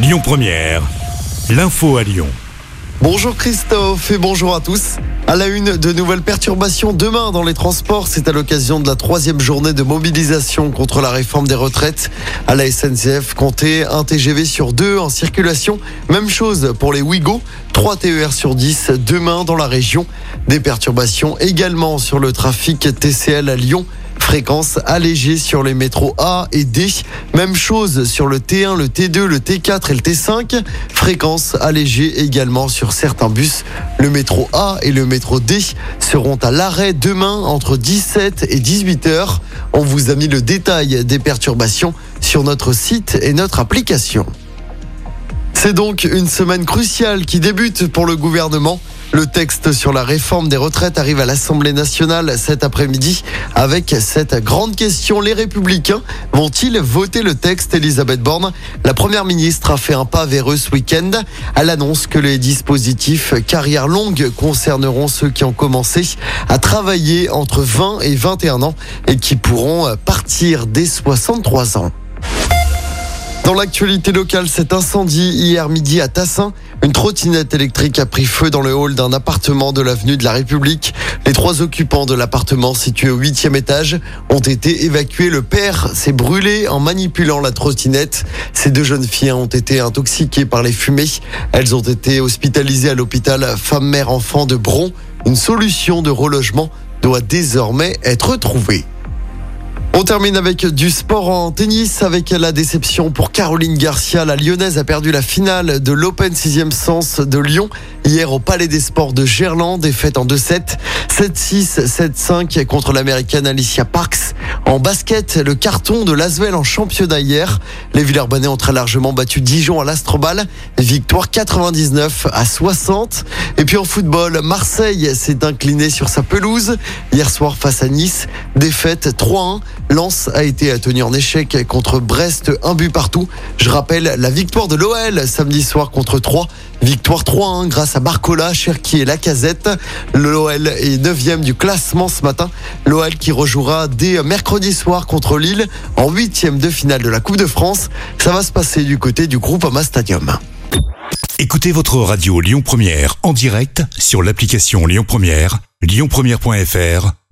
Lyon Première, l'info à Lyon. Bonjour Christophe et bonjour à tous. À la une, de nouvelles perturbations demain dans les transports. C'est à l'occasion de la troisième journée de mobilisation contre la réforme des retraites. À la SNCF, comptez un TGV sur deux en circulation. Même chose pour les Ouigo. 3 TER sur 10 demain dans la région. Des perturbations également sur le trafic TCL à Lyon. Fréquence allégée sur les métros A et D. Même chose sur le T1, le T2, le T4 et le T5. Fréquence allégée également sur certains bus. Le métro A et le métro D seront à l'arrêt demain entre 17 et 18 heures. On vous a mis le détail des perturbations sur notre site et notre application. C'est donc une semaine cruciale qui débute pour le gouvernement. Le texte sur la réforme des retraites arrive à l'Assemblée nationale cet après-midi avec cette grande question. Les républicains vont-ils voter le texte Elisabeth Borne, la première ministre, a fait un pas vers eux ce week-end. Elle annonce que les dispositifs carrière longue concerneront ceux qui ont commencé à travailler entre 20 et 21 ans et qui pourront partir dès 63 ans. Dans l'actualité locale, cet incendie hier midi à Tassin. Une trottinette électrique a pris feu dans le hall d'un appartement de l'avenue de la République. Les trois occupants de l'appartement situé au huitième étage ont été évacués. Le père s'est brûlé en manipulant la trottinette. Ces deux jeunes filles ont été intoxiquées par les fumées. Elles ont été hospitalisées à l'hôpital femme-mère-enfant de Bron. Une solution de relogement doit désormais être trouvée. On termine avec du sport en tennis avec la déception pour Caroline Garcia. La lyonnaise a perdu la finale de l'Open 6e sens de Lyon hier au Palais des Sports de Gerland. Défaite en 2-7, 7-6, 7-5 contre l'américaine Alicia Parks. En basket, le carton de Laswell en championnat hier. Les Villers-Banais ont très largement battu Dijon à l'Astrobal. Victoire 99 à 60. Et puis en football, Marseille s'est incliné sur sa pelouse hier soir face à Nice. Défaite 3-1. Lens a été tenu en échec contre Brest, un but partout. Je rappelle la victoire de l'OL samedi soir contre 3. Victoire 3-1 grâce à Barcola, Cherki et Lacazette. L'OL est 9 du classement ce matin. L'OL qui rejouera dès mercredi soir contre Lille en huitième de finale de la Coupe de France. Ça va se passer du côté du groupe Ama Stadium. Écoutez votre radio Lyon Première en direct sur l'application Lyon Première, lyonpremière.fr